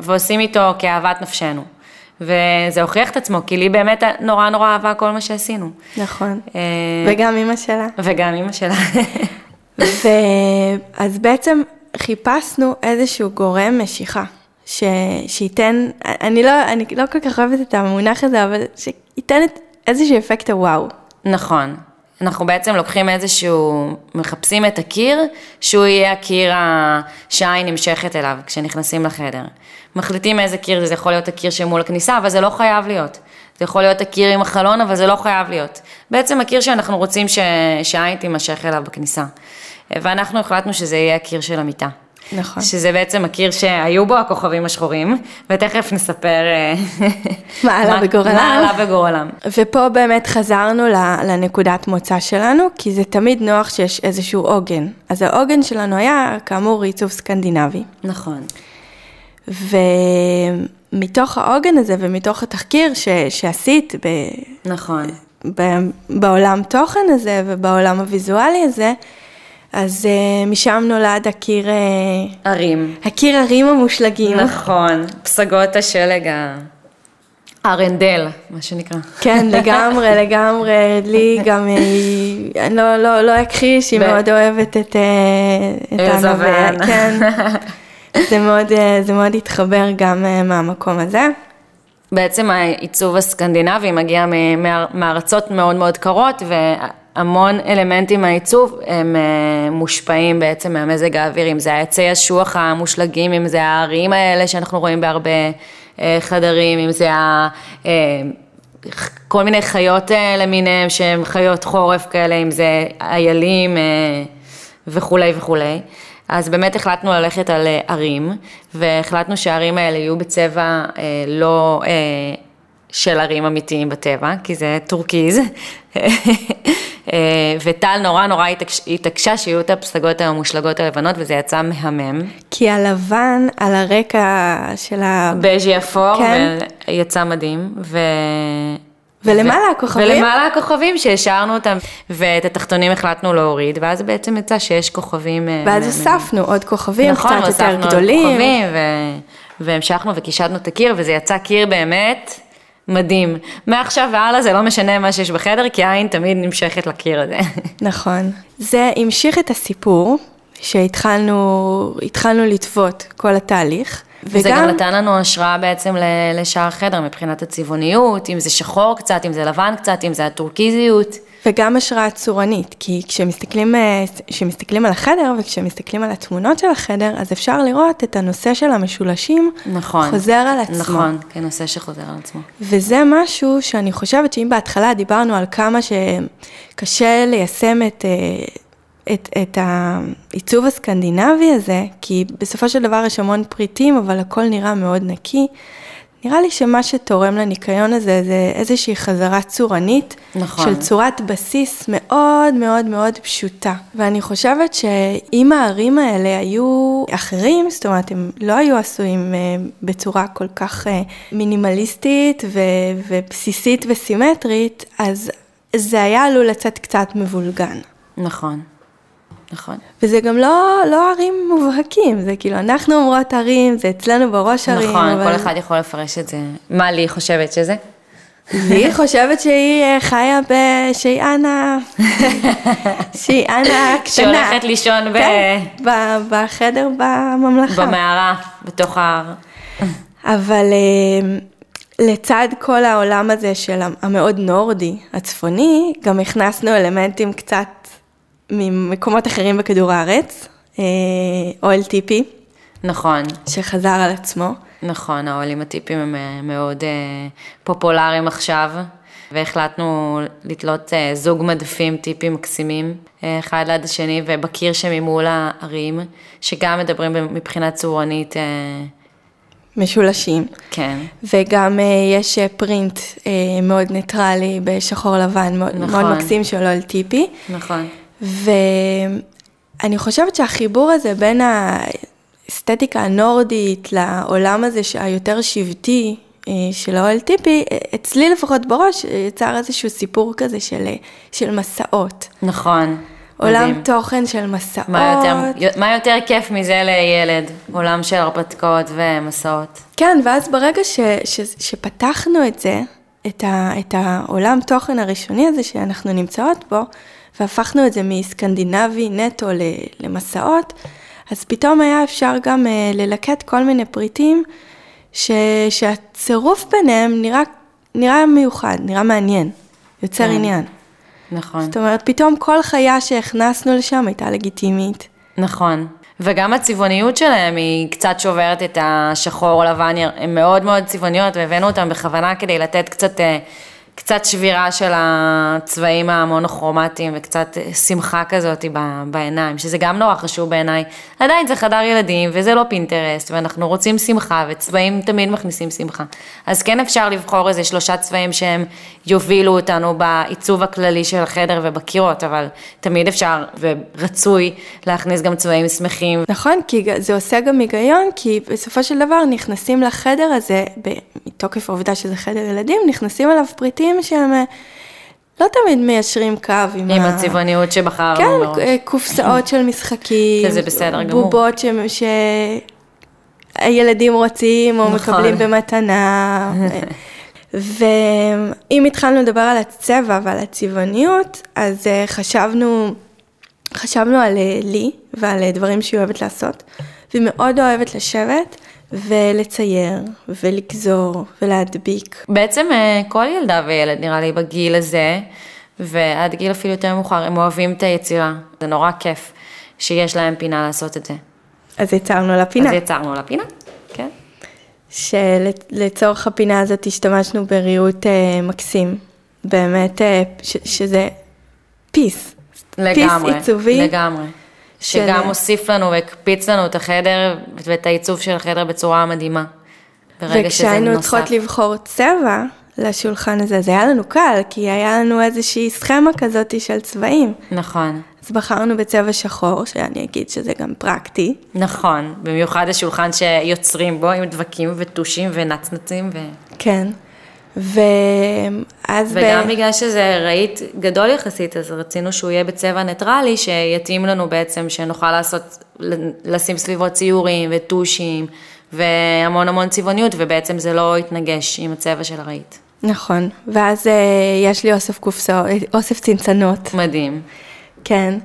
ועושים איתו כאהבת נפשנו. וזה הוכיח את עצמו, כי לי באמת נורא נורא אהבה כל מה שעשינו. נכון, אה, וגם אימא שלה. וגם אימא שלה. אז בעצם חיפשנו איזשהו גורם משיכה, ש... שייתן, אני לא, אני לא כל כך אוהבת את המונח הזה, אבל שייתן איזשהו אפקט הוואו. נכון. אנחנו בעצם לוקחים איזשהו, מחפשים את הקיר, שהוא יהיה הקיר שהעין נמשכת אליו כשנכנסים לחדר. מחליטים איזה קיר, זה יכול להיות הקיר שמול הכניסה, אבל זה לא חייב להיות. זה יכול להיות הקיר עם החלון, אבל זה לא חייב להיות. בעצם הקיר שאנחנו רוצים ש... שהעין תימשך אליו בכניסה. ואנחנו החלטנו שזה יהיה הקיר של המיטה. נכון. שזה בעצם הקיר שהיו בו הכוכבים השחורים, ותכף נספר אה, מה עלה בגורלם. מה עלה בגורלם. ופה באמת חזרנו לנקודת מוצא שלנו, כי זה תמיד נוח שיש איזשהו עוגן. אז העוגן שלנו היה, כאמור, עיצוב סקנדינבי. נכון. ומתוך העוגן הזה ומתוך התחקיר ש, שעשית ב, נכון. ב, בעולם תוכן הזה ובעולם הוויזואלי הזה, אז uh, משם נולד הקיר... Uh, ערים. הקיר ערים המושלגים. נכון, פסגות השלג ה... ארנדל, מה שנקרא. כן, לגמרי, לגמרי. לי גם, אה, אני לא, לא, לא אכחיש, היא מאוד אוהבת את, את הנובע. כן. זה מאוד, אה, זה מאוד התחבר גם אה, מהמקום הזה. בעצם העיצוב הסקנדינבי מגיע מארצות מאוד מאוד קרות, המון אלמנטים מהעיצוב הם אה, מושפעים בעצם מהמזג האוויר, אם זה העצי אשוח המושלגים, אם זה הערים האלה שאנחנו רואים בהרבה חדרים, אם זה ה... כל מיני חיות למיניהם שהם חיות חורף כאלה, אם זה איילים וכולי וכולי. אז באמת החלטנו ללכת על הרים, והחלטנו שההרים האלה יהיו בצבע לא של הרים אמיתיים בטבע, כי זה טורקיז. אה, וטל נורא נורא התעקשה שיהיו את הפסגות המושלגות הלבנות, וזה יצא מהמם. כי הלבן על הרקע של ה... בז'י אפור, כן. ויצא מדהים. ו... ולמעלה. הכוכבים? ולמעלה הכוכבים שהשארנו אותם, ואת התחתונים החלטנו להוריד, ואז בעצם יצא שיש כוכבים... אה, ואז הוספנו עוד כוכבים נכון, קצת יותר גדולים. נכון, הוספנו עוד כוכבים, ו... והמשכנו וקישדנו את הקיר, וזה יצא קיר באמת מדהים. מעכשיו והלאה זה לא משנה מה שיש בחדר, כי העין תמיד נמשכת לקיר הזה. נכון. זה המשיך את הסיפור שהתחלנו לטוות כל התהליך. וזה. גם נתן לנו השראה בעצם לשער החדר מבחינת הצבעוניות, אם זה שחור קצת, אם זה לבן קצת, אם זה הטורקיזיות. וגם השראה צורנית, כי כשמסתכלים, אה, כשמסתכלים על החדר וכשמסתכלים על התמונות של החדר, אז אפשר לראות את הנושא של המשולשים נכון, חוזר על עצמו. נכון, כנושא שחוזר על עצמו. וזה משהו שאני חושבת שאם בהתחלה דיברנו על כמה שקשה ליישם את... את, את העיצוב הסקנדינבי הזה, כי בסופו של דבר יש המון פריטים, אבל הכל נראה מאוד נקי. נראה לי שמה שתורם לניקיון הזה זה איזושהי חזרה צורנית, נכון. של צורת בסיס מאוד מאוד מאוד פשוטה. ואני חושבת שאם הערים האלה היו אחרים, זאת אומרת, הם לא היו עשויים אה, בצורה כל כך אה, מינימליסטית ו- ובסיסית וסימטרית, אז זה היה עלול לצאת קצת מבולגן. נכון. נכון. וזה גם לא, לא ערים מובהקים, זה כאילו, אנחנו אומרות ערים, זה אצלנו בראש ערים. נכון, אבל... כל אחד יכול לפרש את זה. מה לי חושבת שזה? לי חושבת שהיא אה, חיה ב... שהיא אנה, שהיא אנה קטנה. שהולכת לישון ב... כן, בחדר בממלכה. במערה, בתוך ההר. אבל אה, לצד כל העולם הזה של המאוד נורדי, הצפוני, גם הכנסנו אלמנטים קצת ממקומות אחרים בכדור הארץ, אה, אוהל טיפי. נכון. שחזר על עצמו. נכון, האוהלים הטיפיים הם אה, מאוד אה, פופולריים עכשיו, והחלטנו לתלות זוג מדפים טיפיים מקסימים, אחד ליד השני, ובקיר שממול הערים, שגם מדברים מבחינה צורנית. משולשים. כן. וגם יש פרינט מאוד ניטרלי בשחור לבן, מאוד, נכון. מאוד מקסים של אוהל טיפי. נכון. ואני חושבת שהחיבור הזה בין האסתטיקה הנורדית לעולם הזה היותר שבטי אה, של האוהל טיפי, אצלי לפחות בראש יצר איזשהו סיפור כזה של, של מסעות. נכון. עולם מדהים. תוכן של מסעות. מה יותר, מה יותר כיף מזה לילד? עולם של הרפתקאות ומסעות. כן, ואז ברגע ש, ש, שפתחנו את זה, את, ה, את העולם תוכן הראשוני הזה שאנחנו נמצאות בו, והפכנו את זה מסקנדינבי נטו למסעות, אז פתאום היה אפשר גם אה, ללקט כל מיני פריטים ש, שהצירוף ביניהם נראה, נראה מיוחד, נראה מעניין, יוצר כן. עניין. נכון. זאת אומרת, פתאום כל חיה שהכנסנו לשם הייתה לגיטימית. נכון. וגם הצבעוניות שלהם היא קצת שוברת את השחור לבן, הן מאוד מאוד צבעוניות והבאנו אותן בכוונה כדי לתת קצת אה, קצת שבירה של הצבעים המונוכרומטיים וקצת שמחה כזאת בעיניים, שזה גם נורא חשוב בעיניי. עדיין זה חדר ילדים וזה לא פינטרסט, ואנחנו רוצים שמחה, וצבעים תמיד מכניסים שמחה. אז כן אפשר לבחור איזה שלושה צבעים שהם יובילו אותנו בעיצוב הכללי של החדר ובקירות, אבל תמיד אפשר ורצוי להכניס גם צבעים שמחים. נכון, כי זה עושה גם היגיון, כי בסופו של דבר נכנסים לחדר הזה, מתוקף העובדה שזה חדר ילדים, נכנסים אליו פריטים. שהם אה, לא תמיד מיישרים קו עם, עם ה... הצבעוניות שבחרנו כן, מראש. כן, קופסאות של משחקים. זה בסדר גמור. בובות ש... שהילדים רוצים או נכון. מקבלים במתנה. ואם התחלנו לדבר על הצבע ועל הצבעוניות, אז אה, חשבנו, חשבנו על אה, לי ועל דברים שהיא אוהבת לעשות, והיא מאוד אוהבת לשבת. ולצייר, ולגזור, ולהדביק. בעצם אה, כל ילדה וילד נראה לי בגיל הזה, ועד גיל אפילו יותר מאוחר, הם אוהבים את היצירה. זה נורא כיף שיש להם פינה לעשות את זה. אז יצרנו לה פינה. אז יצרנו לה פינה, כן. שלצורך הפינה הזאת השתמשנו בריהוט אה, מקסים. באמת, אה, ש, שזה פיס. לגמרי, פיס עיצובי. לגמרי. שגם הוסיף לנו והקפיץ לנו את החדר ואת העיצוב של החדר בצורה מדהימה. וכשהיינו. צריכות לבחור צבע לשולחן הזה, זה היה לנו קל, כי היה לנו איזושהי סכמה כזאת של צבעים. נכון, אז בחרנו בצבע שחור, שאני אגיד שזה גם פרקטי. נכון. במיוחד השולחן שיוצרים בו עם דבקים וטושים ונצנצים ו... כן. ואז... וגם בגלל שזה רהיט גדול יחסית, אז רצינו שהוא יהיה בצבע ניטרלי, שיתאים לנו בעצם, שנוכל לעשות, לשים סביבו ציורים וטושים, והמון המון צבעוניות, ובעצם זה לא יתנגש עם הצבע של הרהיט. נכון. ואז אה, יש לי אוסף קופסאות, אוסף צנצנות. מדהים. כן,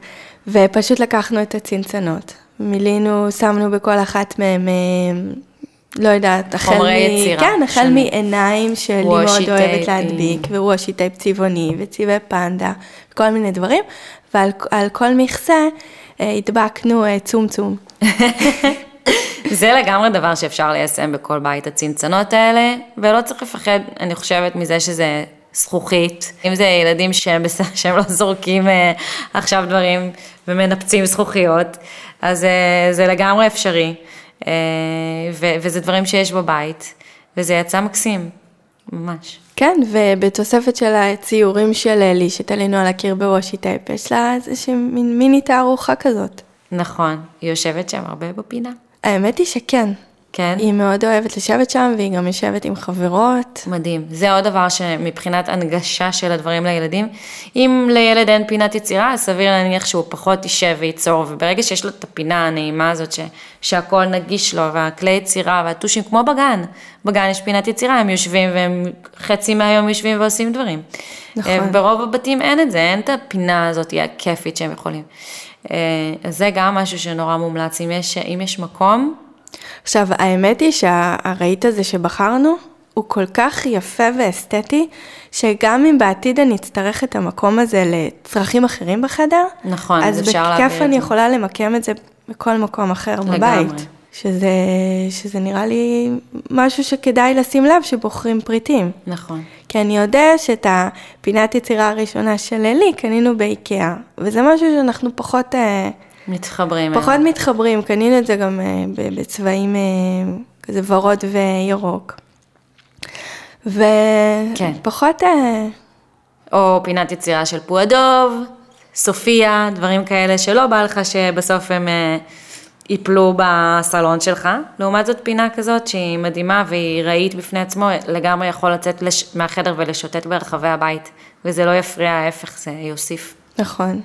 ופשוט לקחנו את הצנצנות, מילינו, שמנו בכל אחת מהם, אה, לא יודעת, החל חומרי יצירה כן, החל. מעיניים שלי מאוד אוהבת. להדביק, washi tape צבעוני, וצבעי פנדה, כל מיני דברים, ועל על כל מכסה אה, הדבקנו אה, צום צום. זה לגמרי דבר שאפשר ליישם בכל בית, הצנצנות האלה, ולא צריך לפחד, אני חושבת, מזה שזה זכוכית. אם זה ילדים שהם, בס... שהם לא זורקים אה, עכשיו דברים ומנפצים זכוכיות, אז אה, זה לגמרי אפשרי, אה, ו... וזה דברים שיש בבית, וזה יצא מקסים, ממש. כן, ובתוספת של הציורים של אלי, שתלינו על הקיר בוושי טייפ, יש לה איזושהי מין מיני תערוכה כזאת. נכון, היא יושבת שם הרבה בפינה. האמת היא שכן. כן? היא מאוד אוהבת לשבת שם, והיא גם יושבת עם חברות. מדהים. זה עוד דבר שמבחינת הנגשה של הדברים לילדים, אם לילד אין פינת יצירה, אז סביר להניח שהוא פחות יישב וייצור, וברגע שיש לו את הפינה הנעימה הזאת, ש, שהכל נגיש לו, והכלי יצירה והטושים, כמו בגן, בגן יש פינת יצירה, הם יושבים והם חצי מהיום יושבים ועושים דברים. נכון. אה, ברוב הבתים אין את זה, אין את הפינה הזאת הכיפית שהם יכולים. אה, אז זה גם משהו שנורא מומלץ, אם יש, אם יש מקום, עכשיו, האמת היא שהרהיט הזה שבחרנו, הוא כל כך יפה ואסתטי, שגם אם בעתיד אני אצטרך את המקום הזה לצרכים אחרים בחדר, נכון, אז אפשר אז להעביר בכיף את אני זה. יכולה למקם את זה בכל מקום אחר לגמרי. בבית. שזה, שזה נראה לי משהו שכדאי לשים לב שבוחרים פריטים. נכון. כי אני יודע שאת הפינת יצירה הראשונה של אלי קנינו באיקאה, וזה משהו שאנחנו פחות, אה, מתחברים. אליו. פחות מתחברים, קנינו את זה גם אה, בצבעים אה, כזה ורוד וירוק. כן. ופחות, אה, או פינת יצירה של פועדוב, סופיה, דברים כאלה שלא בא לך שבסוף הם ייפלו בסלון שלך. לעומת זאת פינה כזאת שהיא מדהימה והיא רהיט בפני עצמו, לגמרי יכול לצאת לש... מהחדר ולשוטט ברחבי הבית, וזה לא יפריע, ההפך, זה יוסיף. נכון.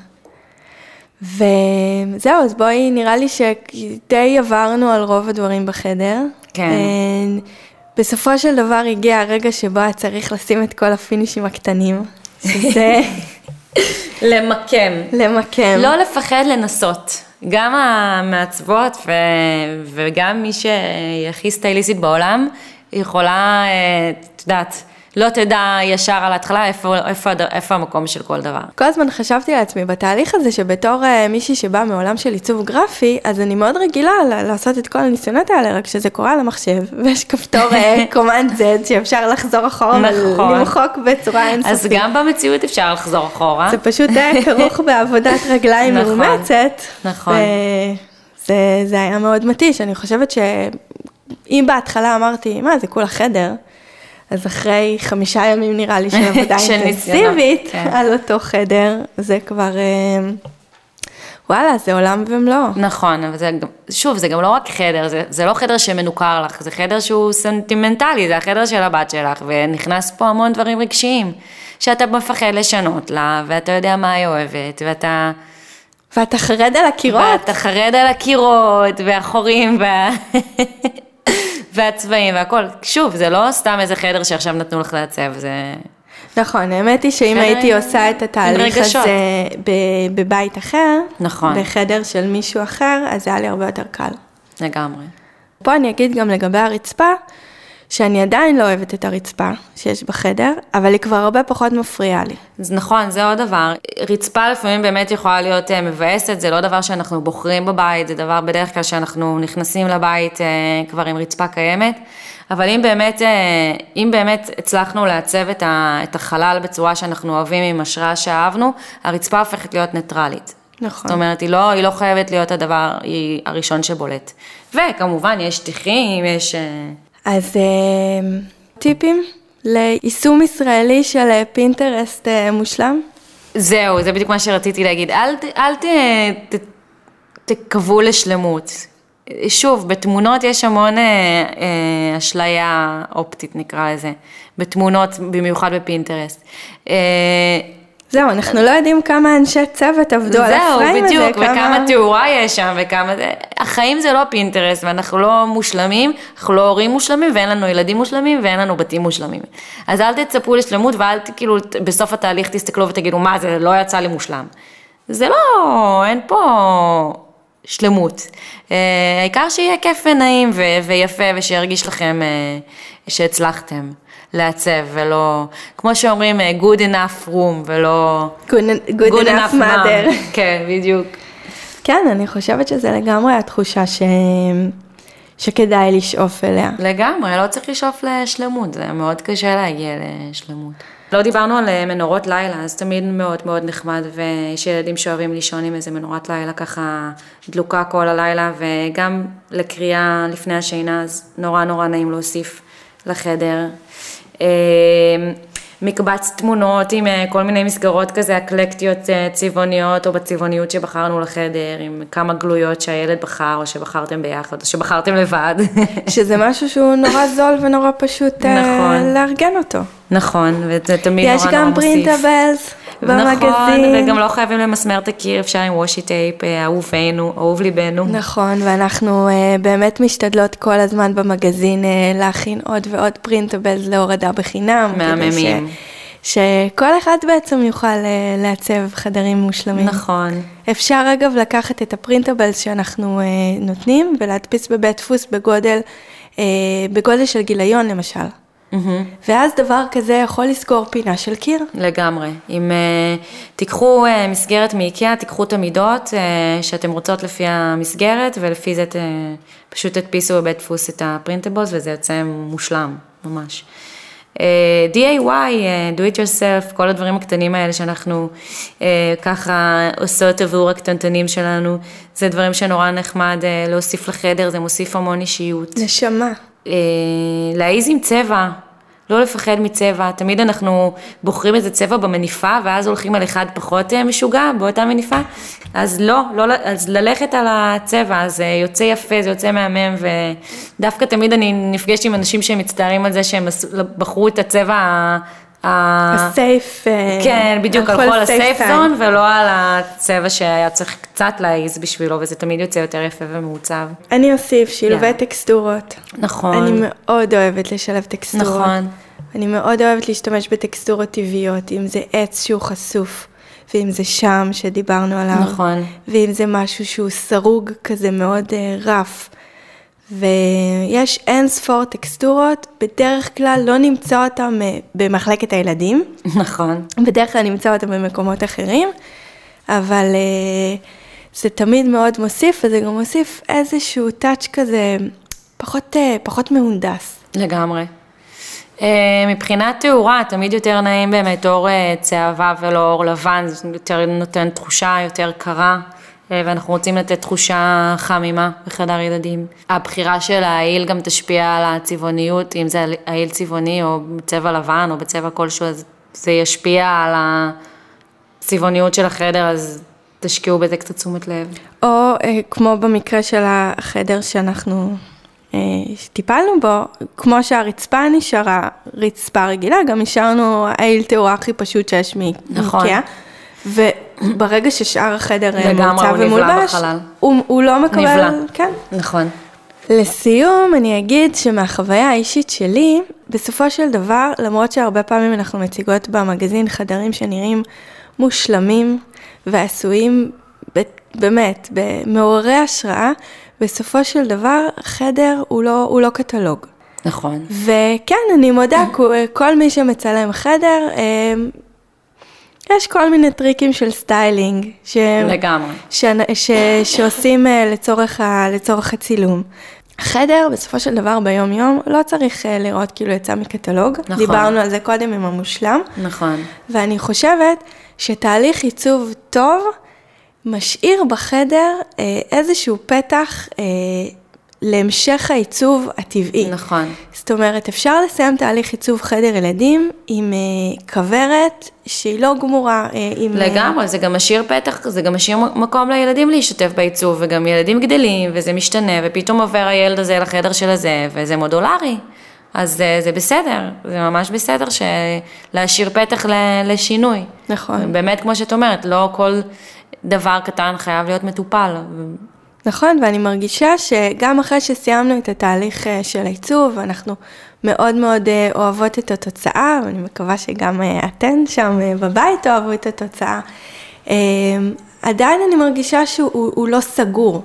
וזהו, אז בואי, נראה לי שדי עברנו על רוב הדברים בחדר. כן. בסופו של דבר הגיע הרגע שבו צריך לשים את כל הפינישים הקטנים, שזה למקם. למקם. לא לפחד לנסות. גם המעצבות ו... וגם מי שהיא הכי סטייליסטית בעולם, יכולה, אה, את יודעת, לא תדע ישר על ההתחלה איפה, איפה, איפה המקום של כל דבר. כל הזמן חשבתי לעצמי בתהליך הזה שבתור uh, מישהי שבאה מעולם של עיצוב גרפי, אז אני מאוד רגילה לעשות את כל הניסיונות האלה, רק שזה קורה על המחשב, ויש כפתור קומנד Z שאפשר לחזור אחורה נכון. ולמחוק בצורה אינסופית. אז גם במציאות אפשר לחזור אחורה. זה פשוט כרוך בעבודת רגליים נכון, מאומצת. נכון. וזה זה היה מאוד מתיש, אני חושבת שאם בהתחלה אמרתי, מה, זה כולה חדר, אז אחרי חמישה ימים נראה לי של עבודה אינטנסיבית כן. על אותו חדר, זה כבר, אה, וואלה, זה עולם ומלואו. נכון, אבל זה, גם- שוב, זה גם לא רק חדר, זה, זה לא חדר שמנוכר לך, זה חדר שהוא סנטימנטלי, זה החדר של הבת שלך, ונכנס פה המון דברים רגשיים, שאתה מפחד לשנות לה, ואתה יודע מה היא אוהבת, ואתה... ואתה חרד על הקירות. ואתה חרד על הקירות, והחורים, וה... והצבעים והכל. שוב, זה לא סתם איזה חדר שעכשיו נתנו לך לעצב, זה... נכון, האמת היא שאם הייתי עם- עושה את התהליך. הזה ב- בבית אחר, נכון. בחדר של מישהו אחר, אז זה היה לי הרבה יותר קל. לגמרי. פה אני אגיד גם לגבי הרצפה, שאני עדיין לא אוהבת את הרצפה שיש בחדר, אבל היא כבר הרבה פחות מפריעה לי. אז נכון, זה עוד דבר. רצפה לפעמים באמת יכולה להיות אה, מבאסת, זה לא דבר שאנחנו בוחרים בבית, זה דבר בדרך כלל שאנחנו נכנסים לבית אה, כבר עם רצפה קיימת. אבל אם באמת, אה, אם באמת הצלחנו לעצב את החלל בצורה שאנחנו אוהבים עם השראה שאהבנו, הרצפה הופכת להיות ניטרלית. נכון. זאת אומרת, היא לא, היא לא חייבת להיות הדבר היא הראשון שבולט. וכמובן, יש שטיחים, יש... אז טיפים ליישום ישראלי של פינטרסט מושלם? זהו, זה בדיוק מה שרציתי להגיד. אל, אל ת, ת, תקוו לשלמות. שוב, בתמונות יש המון אה, אה, אשליה אופטית נקרא לזה, בתמונות, במיוחד בפינטרסט. אה, זהו, אנחנו לא יודעים כמה אנשי צוות עבדו על הפריים הזה, זהו, בדיוק, וכמה תאורה יש שם, וכמה זה, החיים זה לא פינטרסט, ואנחנו לא מושלמים, אנחנו לא הורים מושלמים, ואין לנו ילדים מושלמים, ואין לנו בתים מושלמים. אז אל תצפו לשלמות, ואל כאילו, בסוף התהליך תסתכלו ותגידו, מה, זה לא יצא לי מושלם. זה לא, אין פה שלמות. אה, העיקר שיהיה כיף ונעים ויפה, ושירגיש לכם אה, שהצלחתם. לעצב, ולא, כמו שאומרים, אה, good enough room, ולא... good, good, good enough, enough mother. כן, בדיוק. כן, אני חושבת שזה לגמרי התחושה ש... שכדאי לשאוף אליה. לגמרי, לא צריך לשאוף לשלמות, זה מאוד קשה להגיע לשלמות. לא דיברנו על אה, מנורות לילה, אז תמיד מאוד מאוד נחמד, ויש ילדים שאוהבים לישון עם איזה מנורת לילה ככה דלוקה כל הלילה, וגם לקריאה לפני השינה, אז נורא נורא נעים להוסיף לחדר. אמ, מקבץ תמונות עם אה, כל מיני מסגרות כזה אקלקטיות אה, צבעוניות או בצבעוניות שבחרנו לחדר עם כמה גלויות שהילד בחר או שבחרתם ביחד או שבחרתם לבד. שזה משהו שהוא נורא זול ונורא פשוט אה, נכון. לארגן אותו. נכון, וזה תמיד נורא נורא מוסיף. יש גם printables. במגזין. נכון, וגם לא חייבים למסמר את הקיר, אפשר עם washi tape, אהובנו, אהוב ליבנו. נכון, ואנחנו אה, באמת משתדלות כל הזמן במגזין uh, להכין עוד ועוד פרינטבלס להורדה בחינם. מהממים. שכל אחד בעצם יוכל uh, לעצב חדרים מושלמים. נכון. אפשר אגב לקחת את הפרינטבלס שאנחנו uh, נותנים ולהדפיס בבית דפוס בגודל, uh, בגודל של גיליון למשל. Mm-hmm. ואז דבר כזה יכול לסגור פינה של קיר. לגמרי. אם uh, תיקחו uh, מסגרת מאיקאה, תיקחו את המידות uh, שאתם רוצות לפי המסגרת, ולפי זה uh, פשוט תדפיסו בבית דפוס את הפרינטבולס, וזה יוצא מושלם, ממש. Uh, DIY, uh, do it yourself, כל הדברים הקטנים האלה שאנחנו uh, ככה עושות עבור הקטנטנים שלנו, זה דברים שנורא נחמד להוסיף לחדר, זה מוסיף המון אישיות. נשמה. אה, להעיז עם צבע, לא לפחד מצבע, תמיד אנחנו בוחרים איזה צבע במניפה ואז הולכים על אחד פחות אה, משוגע באותה מניפה, אז לא, לא, אז ללכת על הצבע, זה יוצא יפה, זה יוצא מהמם ודווקא תמיד אני נפגשת עם אנשים שהם מצטערים על זה שהם בחרו את הצבע הסייף, אה, כן, בדיוק, על כל הסייף זון, ולא על הצבע שהיה צריך קצת להעיז בשבילו, וזה תמיד יוצא יותר יפה ומעוצב. אני אוסיף שילובי טקסטורות. נכון. אני מאוד אוהבת לשלב טקסטורות. נכון. אני מאוד אוהבת להשתמש בטקסטורות טבעיות, אם זה עץ שהוא חשוף, ואם זה שם שדיברנו עליו. נכון. ואם זה משהו שהוא סרוג כזה מאוד uh, רף. ויש אין ספור טקסטורות, בדרך כלל לא נמצא אותם אה, במחלקת הילדים. נכון. בדרך כלל נמצא אותם במקומות אחרים, אבל אה, זה תמיד מאוד מוסיף, וזה גם מוסיף איזשהו טאץ' כזה פחות, אה, פחות מהונדס. לגמרי. מבחינת תאורה, תמיד יותר נעים באמת אור צהבה ולא אור לבן, זה יותר נותן תחושה יותר קרה. אה, ואנחנו רוצים לתת תחושה חמימה בחדר ילדים. הבחירה של העיל גם תשפיע על הצבעוניות, אם זה העיל צבעוני או בצבע לבן או בצבע כלשהו, אז זה ישפיע על הצבעוניות של החדר, אז תשקיעו בזה קצת תשומת לב. או אה, כמו במקרה של החדר שאנחנו אה, טיפלנו בו, כמו שהרצפה נשארה רצפה רגילה, גם נשארנו העיל תאורה הכי פשוט שיש מאיקאה. נכון. וברגע ששאר החדר אה, מעוצב ומולבש, הוא, הוא לא מקבל, נבלע. כן. נכון. לסיום, אני אגיד שמהחוויה האישית שלי, בסופו של דבר, למרות שהרבה פעמים אנחנו מציגות במגזין חדרים שנראים מושלמים ועשויים באמת, במעוררי השראה, בסופו של דבר, חדר הוא לא, הוא לא קטלוג. נכון. וכן, אני מודה, כל מי שמצלם חדר, אה, יש כל מיני טריקים של סטיילינג. ש... לגמרי. ש... ש... שעושים אה, לצורך, ה... לצורך הצילום. חדר, בסופו של דבר ביום-יום, לא צריך אה, לראות כאילו יצא מקטלוג. נכון. דיברנו על זה קודם עם המושלם. נכון. ואני חושבת שתהליך עיצוב טוב משאיר בחדר אה, איזשהו פתח אה, להמשך העיצוב הטבעי. נכון. זאת אומרת, אפשר לסיים תהליך עיצוב חדר ילדים עם אה, כוורת שהיא לא גמורה. אה, עם, לגמרי, זה גם משאיר פתח, זה גם משאיר מקום לילדים להשתתף בעיצוב, וגם ילדים גדלים, וזה משתנה, ופתאום עובר הילד הזה לחדר של הזה, וזה מודולרי. אז זה, זה בסדר, זה ממש בסדר להשאיר פתח לשינוי. נכון. באמת, כמו שאת אומרת, לא כל דבר קטן חייב להיות מטופל. נכון, ואני מרגישה שגם אחרי שסיימנו את התהליך אה, של העיצוב, אנחנו מאוד מאוד אה, אוהבות את התוצאה, ואני מקווה שגם אה, אתן שם בבית אוהבו את התוצאה. עדיין אני מרגישה שהוא לא סגור.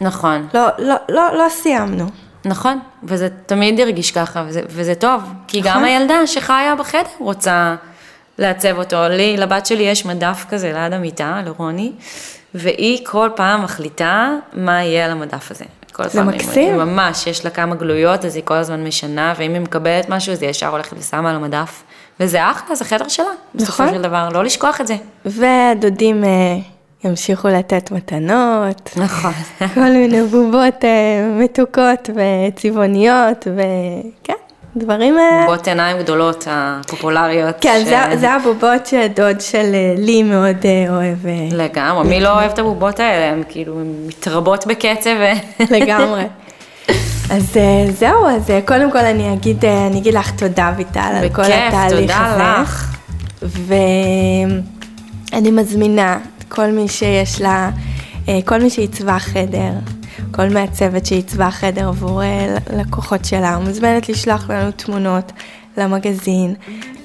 נכון. לא, לא, לא, לא סיימנו. נכון, וזה תמיד הרגיש ככה, וזה, וזה טוב, כי נכון. גם הילדה שחיה בחדר רוצה לעצב אותו. לי, לבת שלי יש מדף כזה ליד המיטה, לרוני, והיא כל פעם מחליטה מה יהיה על המדף הזה. זה פעם מקסים. היא, ממש, יש לה כמה גלויות, אז היא כל הזמן משנה, ואם היא מקבלת משהו, אז היא ישר הולכת ושמה על המדף. וזה אחלה, זה חדר שלה, נכון. בסופו של דבר, לא לשכוח את זה. והדודים אה, ימשיכו לתת מתנות. נכון. כל מיני בובות אה, מתוקות וצבעוניות, וכן. דברים... אה, בובות עיניים גדולות, הפופולריות. כן, ש... זה, זה הבובות שדוד של אה, לי מאוד אה, אוהב. לגמרי, מי לא אוהב את הבובות האלה? הן כאילו מתרבות בקצב. לגמרי. אז זהו, אז קודם כל אני אגיד, אני אגיד לך תודה, ויטל, על כל התהליך הזה. תודה לך. ואני מזמינה כל מי שיש לה, כל מי שעיצבה חדר, כל מהצוות שעיצבה חדר עבור אה, לקוחות שלה, מוזמנת לשלוח לנו תמונות למגזין,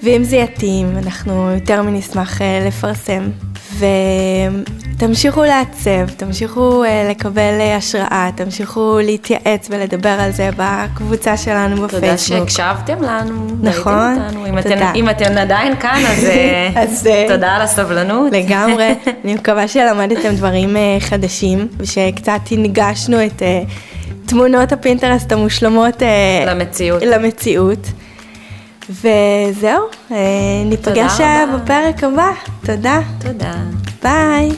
ואם זה יתאים, אנחנו יותר מנשמח אה, לפרסם. ותמשיכו לעצב, תמשיכו אה, לקבל השראה, תמשיכו להתייעץ ולדבר על זה בקבוצה שלנו בפייסבוק. תודה שהקשבתם לנו, נכון, אם תודה. אתן, אם אתן עדיין כאן, אז, אז תודה על הסבלנות. לגמרי, אני מקווה שלמדתם דברים חדשים, ושקצת הנגשנו את תמונות הפינטרסט המושלמות למציאות. למציאות. וזהו, ניפגש בפרק הבא. תודה. תודה. ביי.